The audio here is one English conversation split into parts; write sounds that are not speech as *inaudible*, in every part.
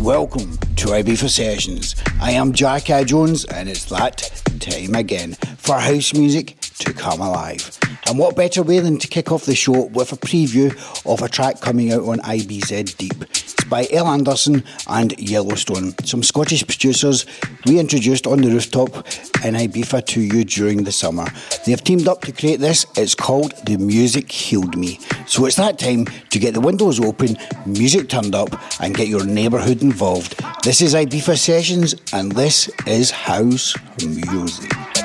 Welcome to Ibiza Sessions. I am Jack Eye Jones, and it's that time again for house music to come alive. And what better way than to kick off the show with a preview of a track coming out on IBZ Deep? By El Anderson and Yellowstone, some Scottish producers we introduced on the rooftop in Ibiza to you during the summer. They have teamed up to create this. It's called The Music Healed Me. So it's that time to get the windows open, music turned up, and get your neighbourhood involved. This is Ibiza Sessions, and this is house music.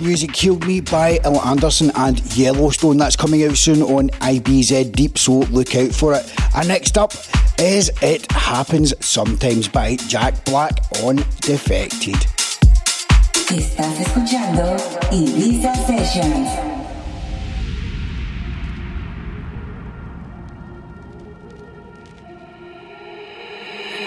Music Killed Me by El Anderson and Yellowstone. That's coming out soon on IBZ Deep, so look out for it. And next up is It Happens Sometimes by Jack Black on Defected. Estás escuchando Ibiza Sessions.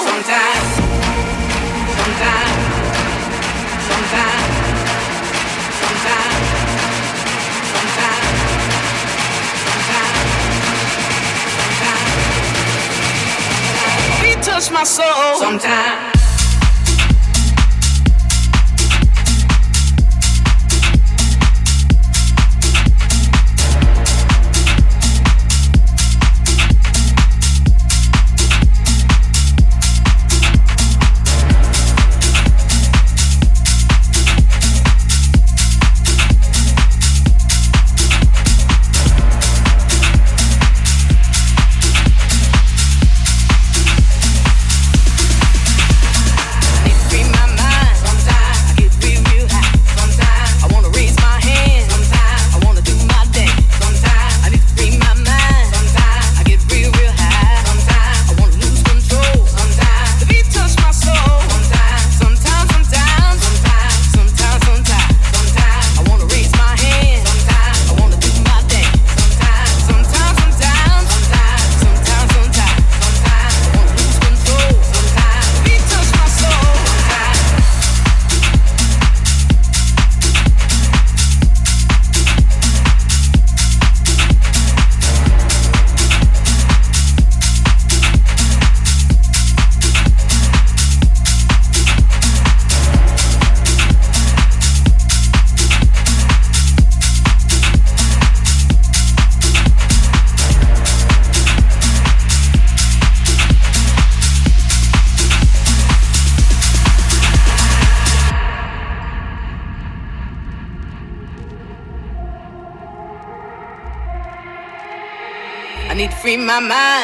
Sometimes, sometimes, sometimes, sometimes, sometimes, sometimes, beat touch my soul. Sometimes.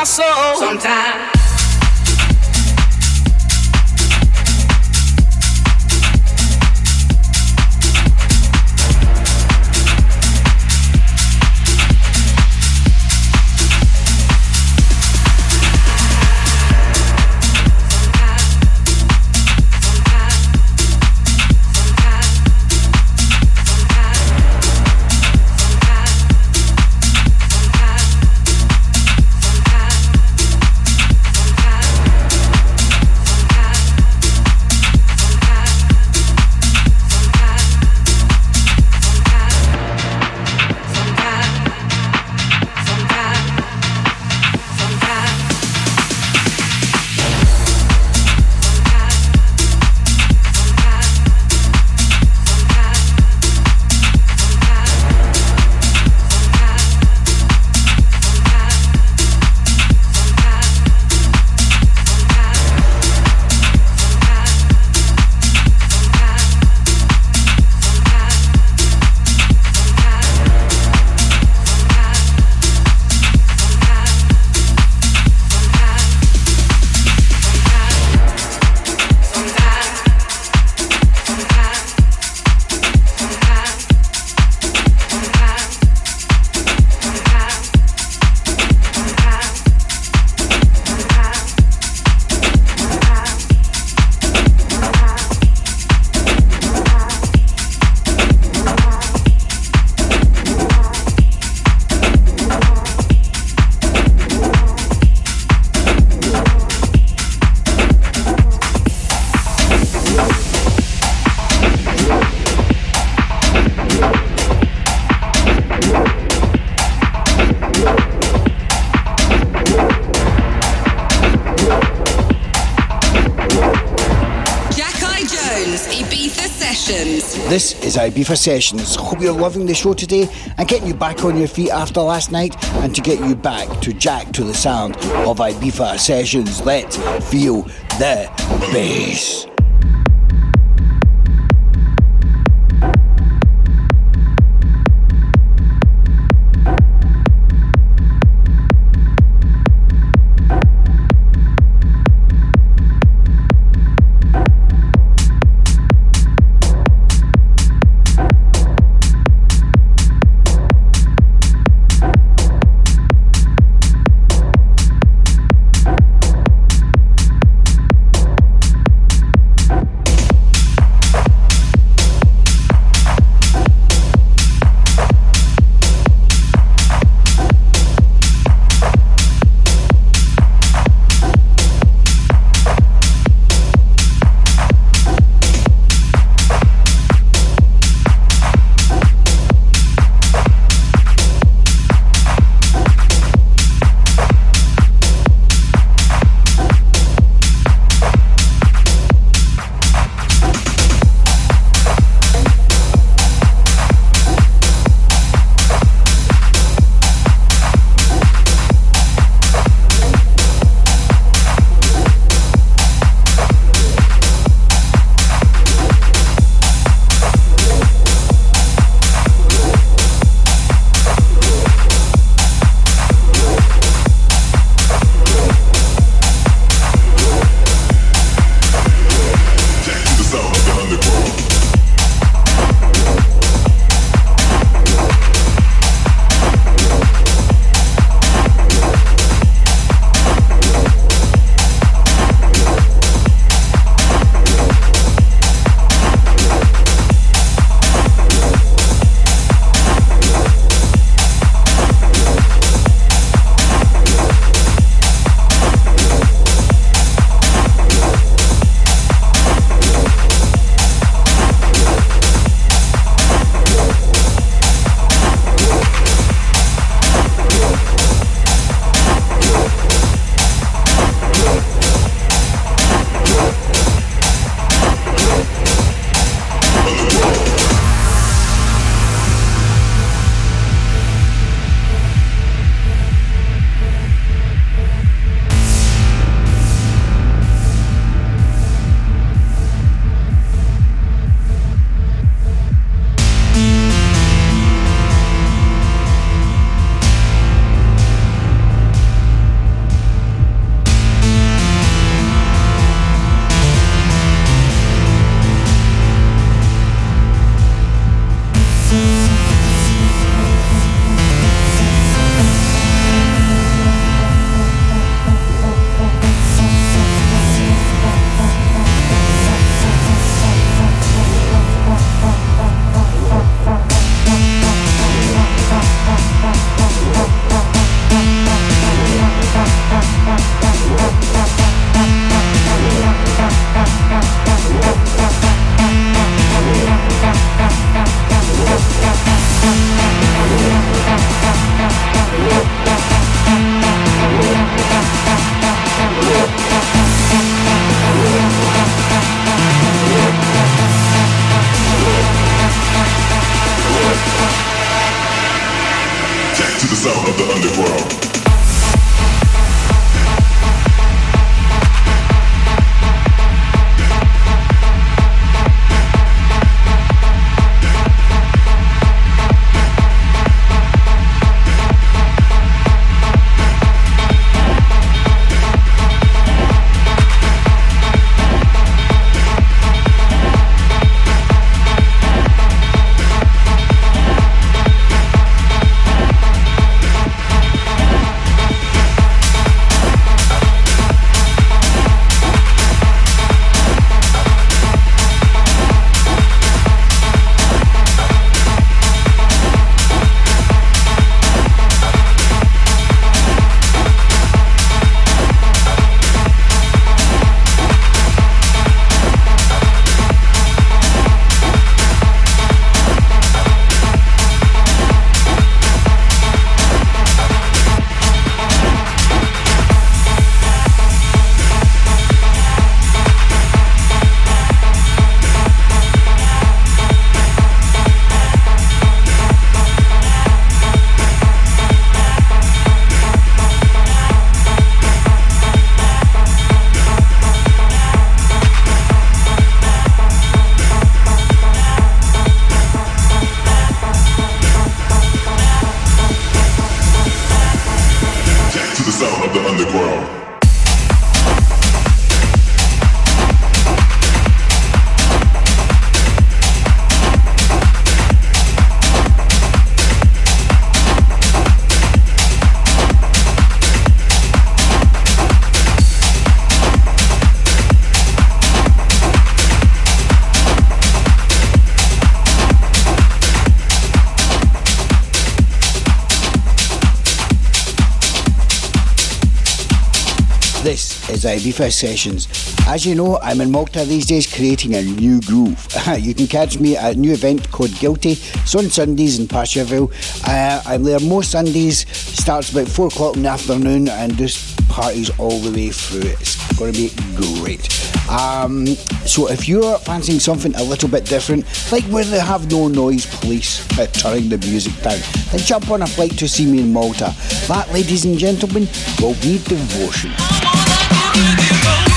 my soul sometimes. Ibiza Sessions. Hope you're loving the show today and getting you back on your feet after last night and to get you back to jack to the sound of Ibiza Sessions. Let's feel the bass. Is Ibiza Sessions. As you know, I'm in Malta these days creating a new groove. *laughs* you can catch me at a new event called Guilty. It's on Sundays in Paceville. Uh, I'm there most Sundays, starts about 4 o'clock in the afternoon and just parties all the way through. It's going to be great. Um, so if you're fancying something a little bit different, like where they have no noise police uh, turning the music down, then jump on a flight to see me in Malta. That, ladies and gentlemen, will be devotion wanna do both.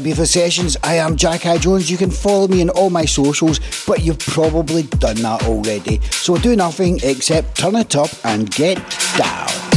Ibiza Sessions. I am Jack Eye Jones. You can follow me on all my socials, but you've probably done that already. So do nothing except turn it up and get down.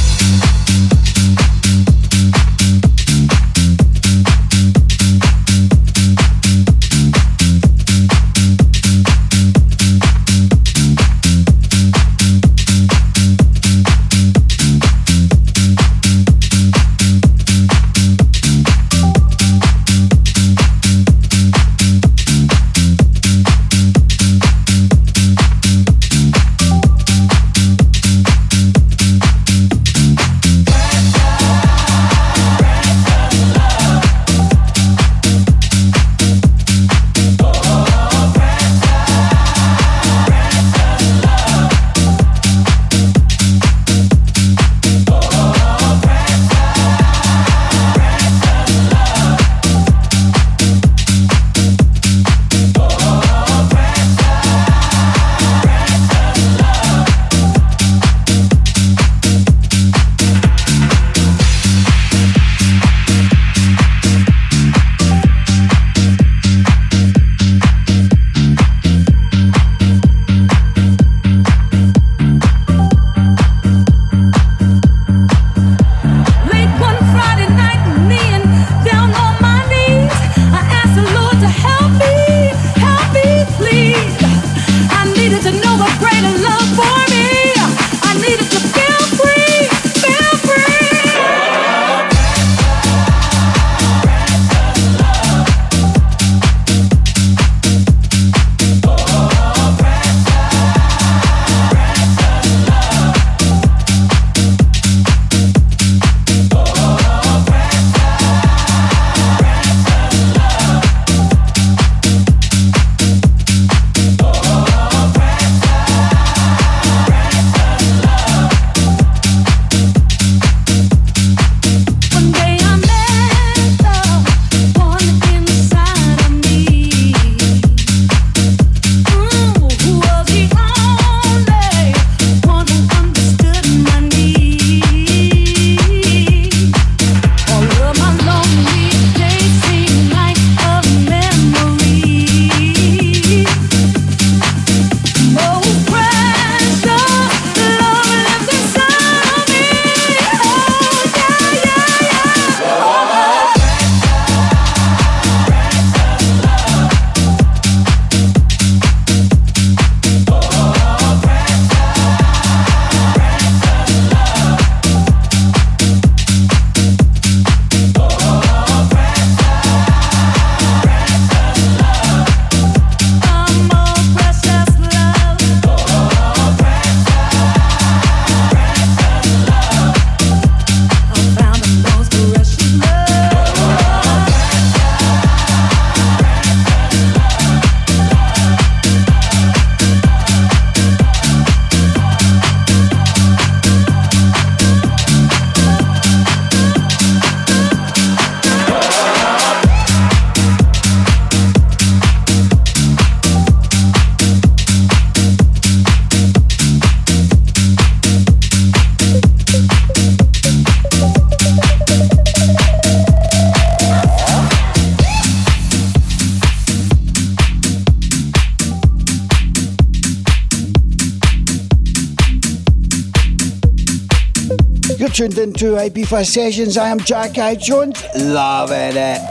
Tuned into Ibiza Sessions. I am Jack Eye Jones, loving it.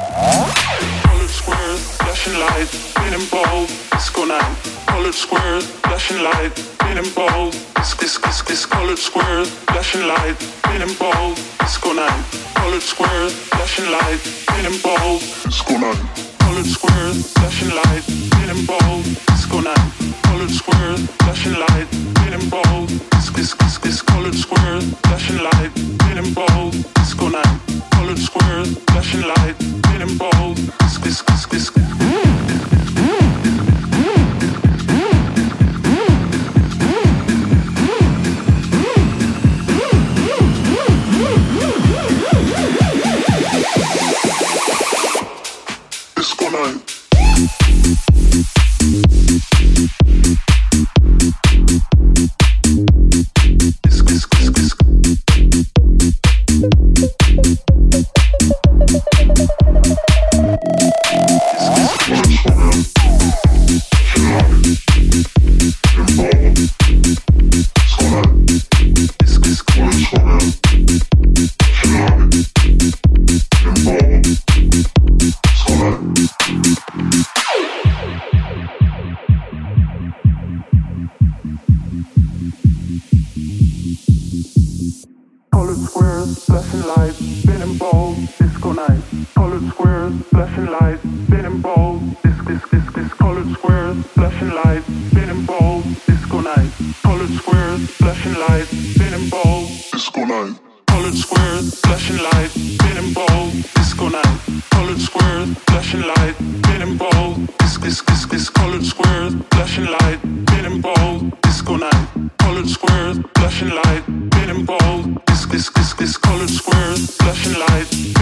Colored squares, flashing light, spinning bold, disco night. Colored squares, flashing light, spinning bold, kiss kiss kiss kiss. Colored squares, flashing light, spinning bold, disco night. Colored squares, flashing light, spinning bold, disco night. Colored squares, flashing light, spinning bold, disco night. Colored squares, flashing light, spinning bold, kiss kiss kiss. Colored squares, flashing light, spinning bold, kiss kiss kiss. Night. Colored squares, flashing lights, spinning bold, disco night. Colored squares, flashing lights, spinning bold, disc disc disc disc. Colored squares, flashing lights, spinning bold, disco night. Colored squares, flashing lights, spinning bold, disc disc disc disc. Colored squares, flashing lights,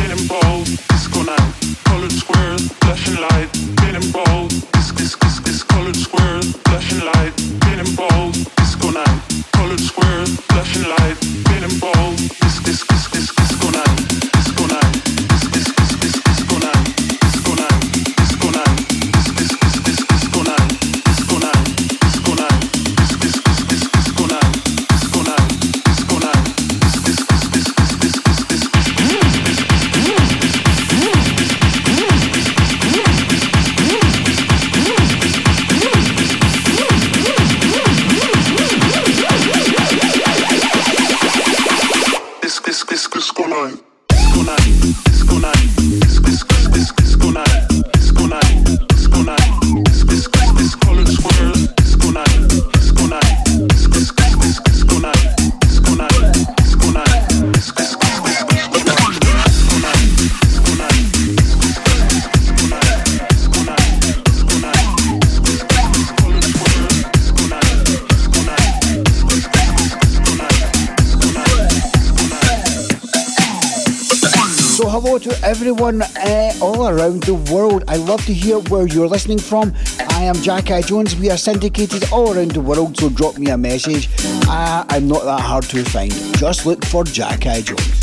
love to hear where you're listening from. I am Jack Eye Jones. We are syndicated all around the world, so drop me a message. Uh, I'm not that hard to find. Just look for Jack Eye Jones.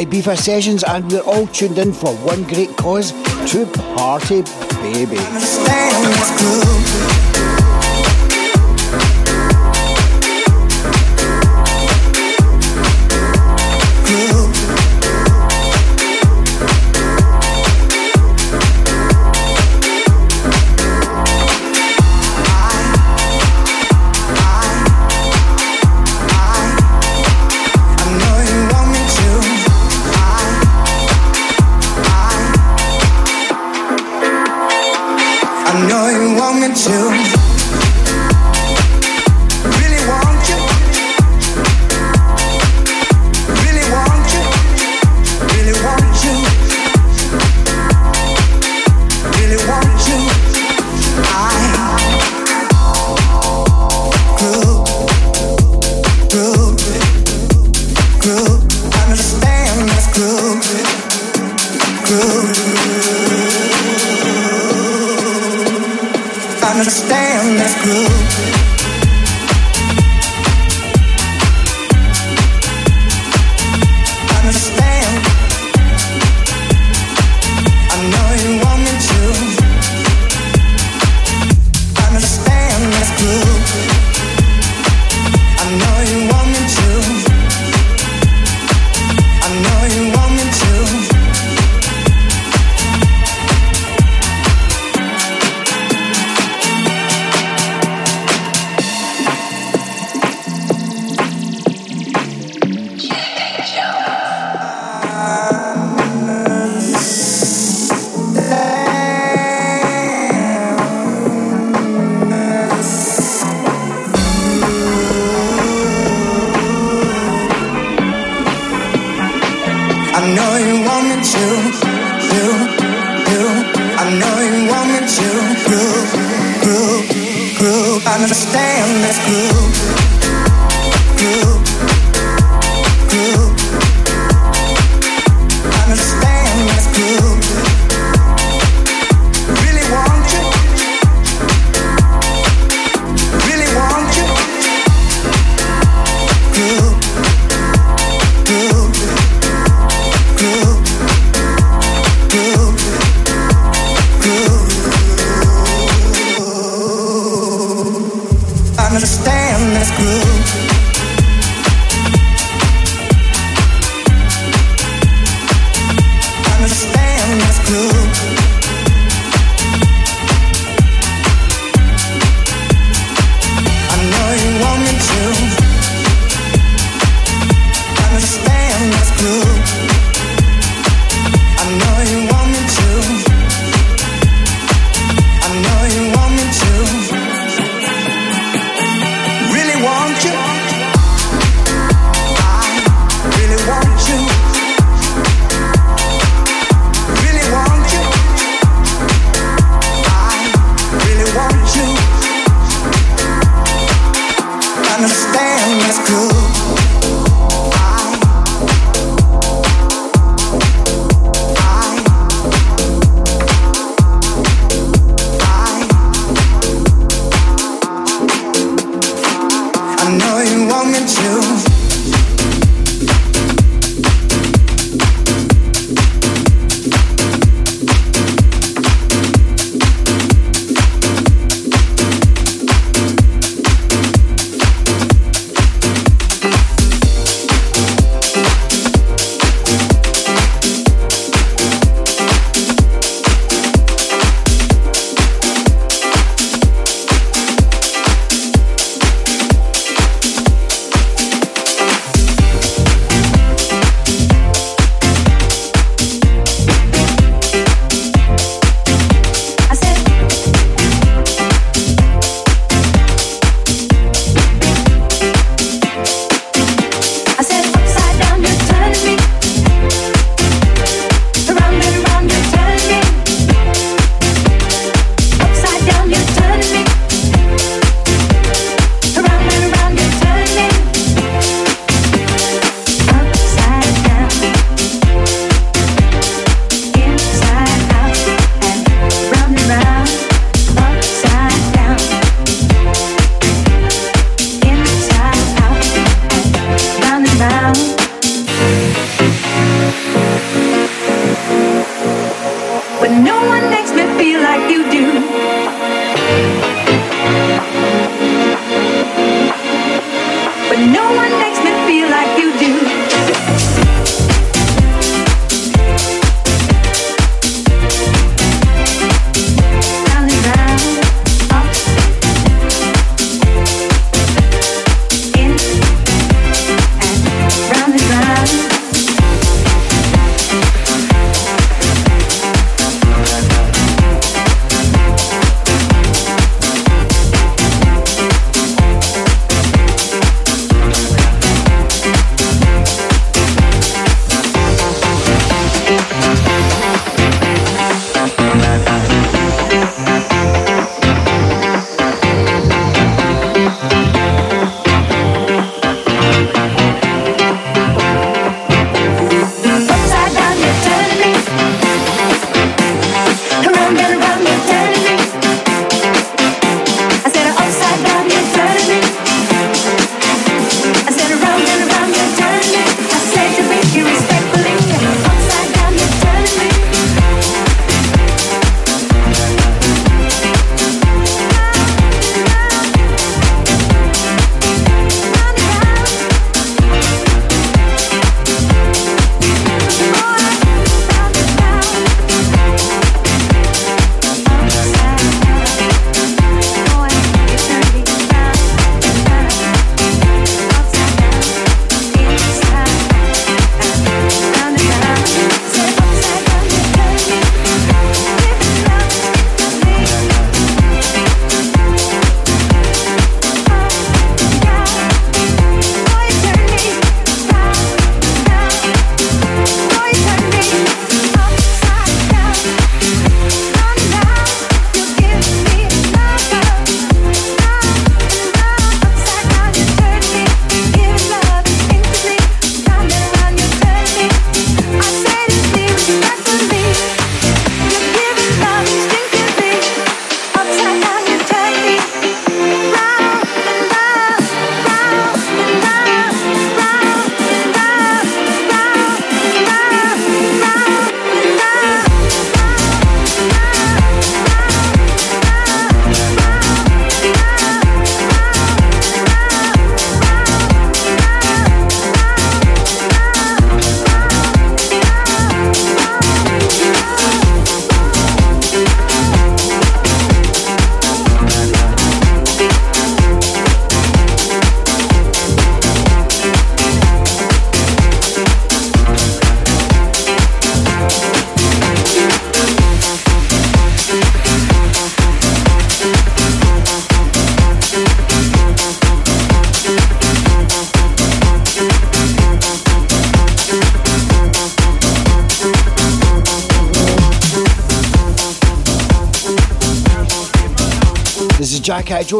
Ibiza Sessions, and we're all tuned in for one great cause to party, baby. You.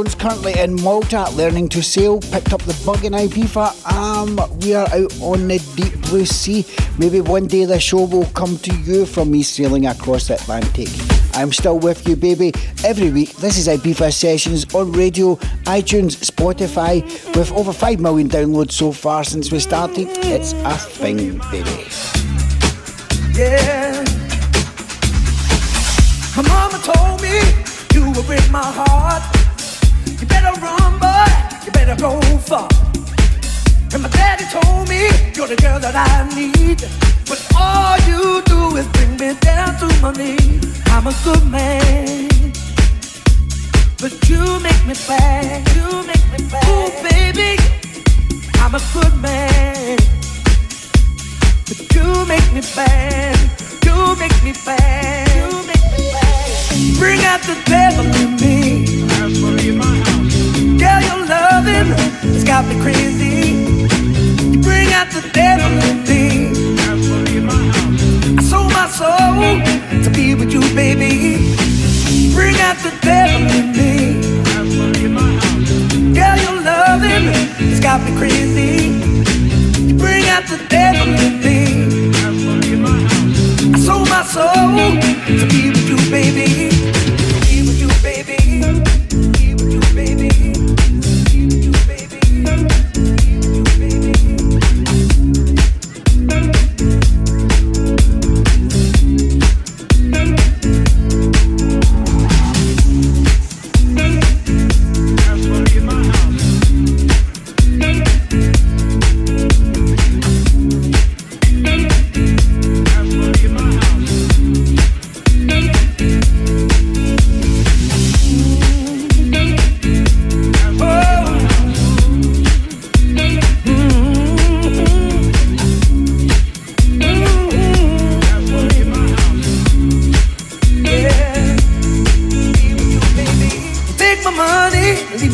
Jones, currently in Malta, learning to sail. Picked up the bug in Ibiza. Um, we are out on the deep blue sea. Maybe one day the show will come to you from me sailing across the Atlantic. I'm still with you, baby. Every week, this is Ibiza Sessions on radio, iTunes, Spotify, with over 5 million downloads so far since we started. It's a thing, baby. You're the girl that I need. But all you do is bring me down to my knees. I'm a good man. But you make me bad. You make me bad. Ooh, baby. I'm a good man. But you make me bad. You make me bad. You make me bad. Bring out the devil in me. Girl, your loving has got me crazy. Out the devil in me. I sold my soul to be with you, baby. Bring out the devil in me. Girl, your loving has got me crazy. Bring out the devil in me. I sold my soul to be with you, baby.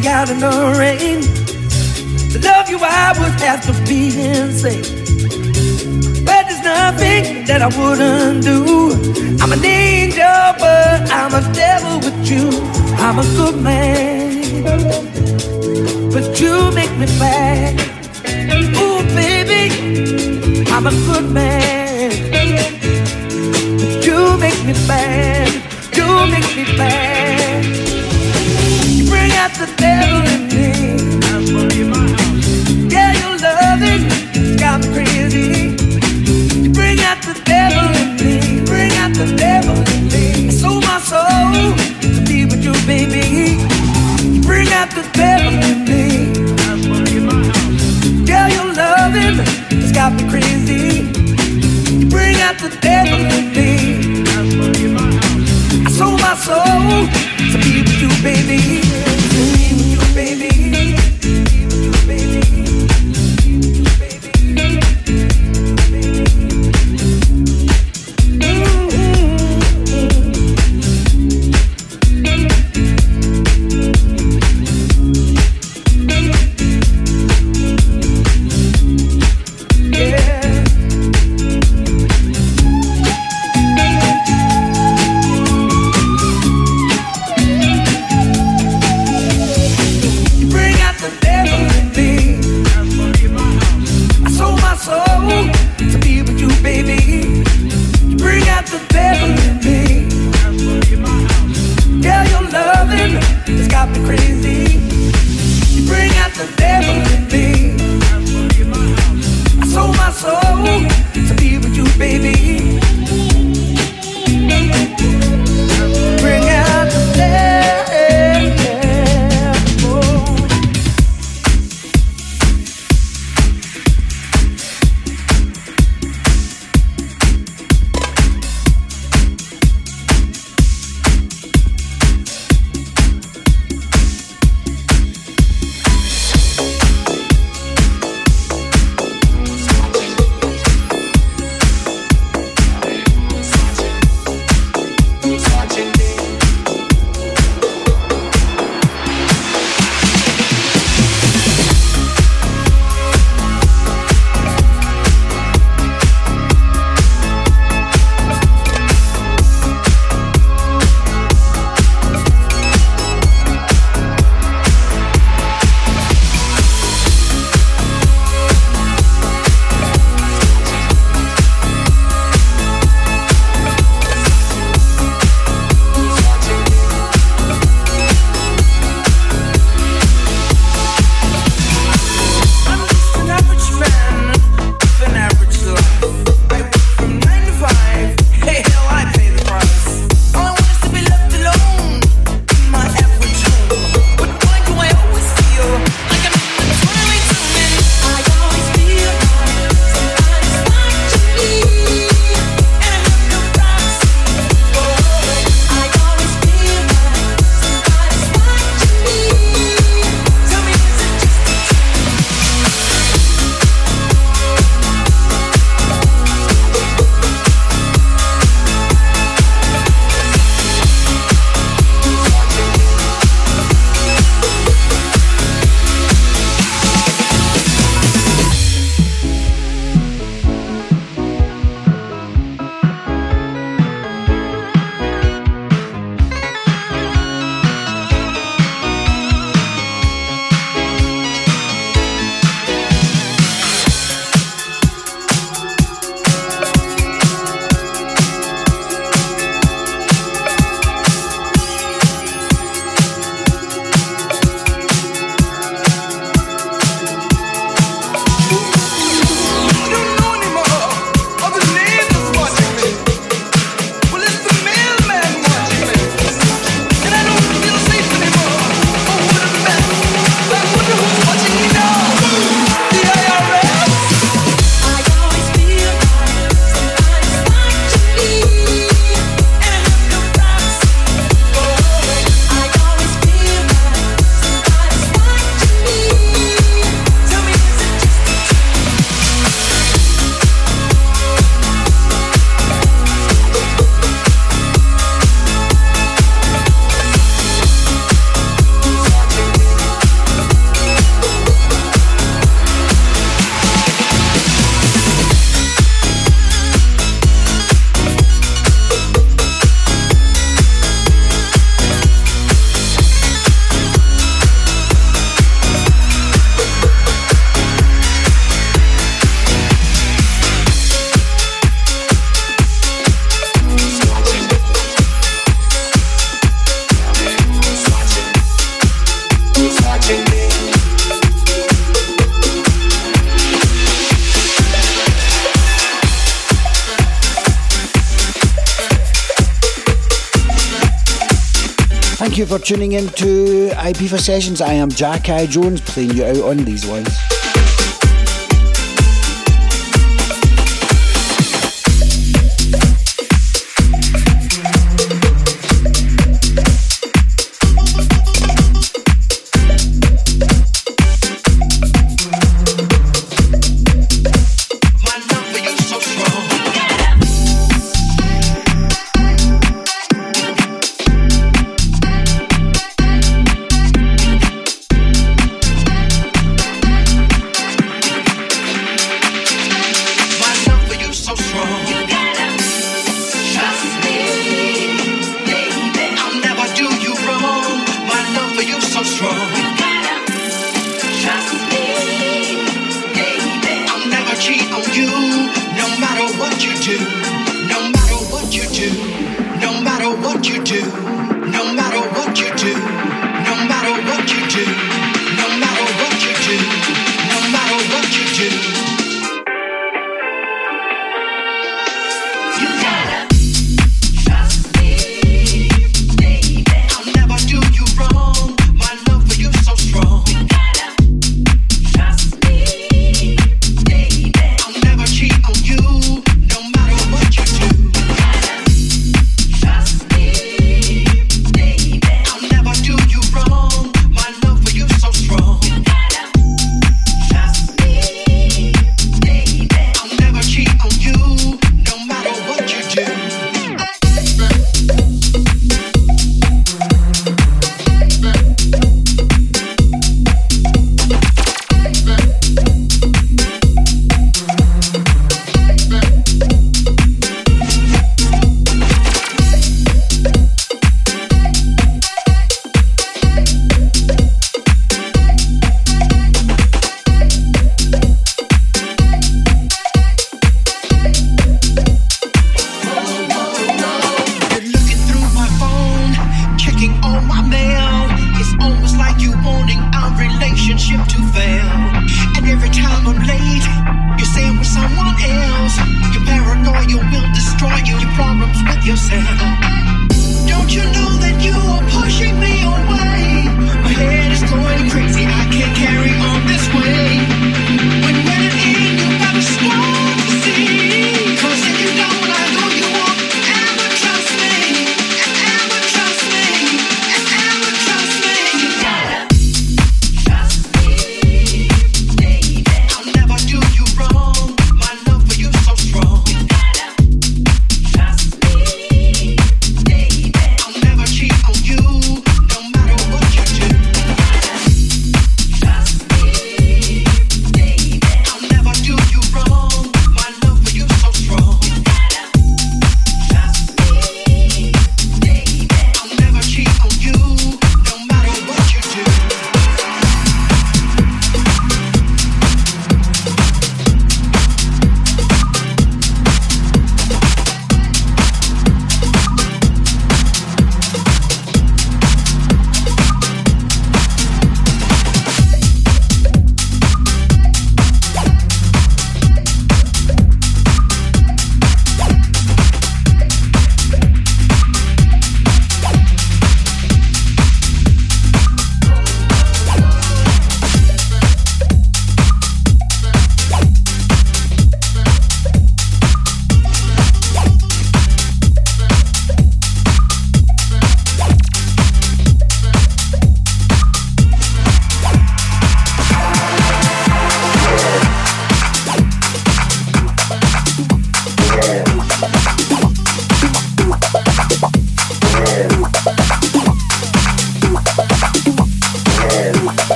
Me out in the rain. To love you, I would have to be insane. But there's nothing that I wouldn't do. I'm an angel, but I'm a devil with you. I'm a good man, but you make me bad. Ooh, baby, I'm a good man, but you make me bad. You make me bad. Out the devil in me. Yeah, your loving got me crazy. Bring out the devil in me. Bring out the devil in me. I sold my soul to be with you, baby. Bring out the devil in me. Yeah, your loving has got me crazy. Bring out the devil in me. I sold my soul. To be with you, baby. You for tuning in to Ibiza Sessions. I am Jack Eye Jones playing you out on these ones.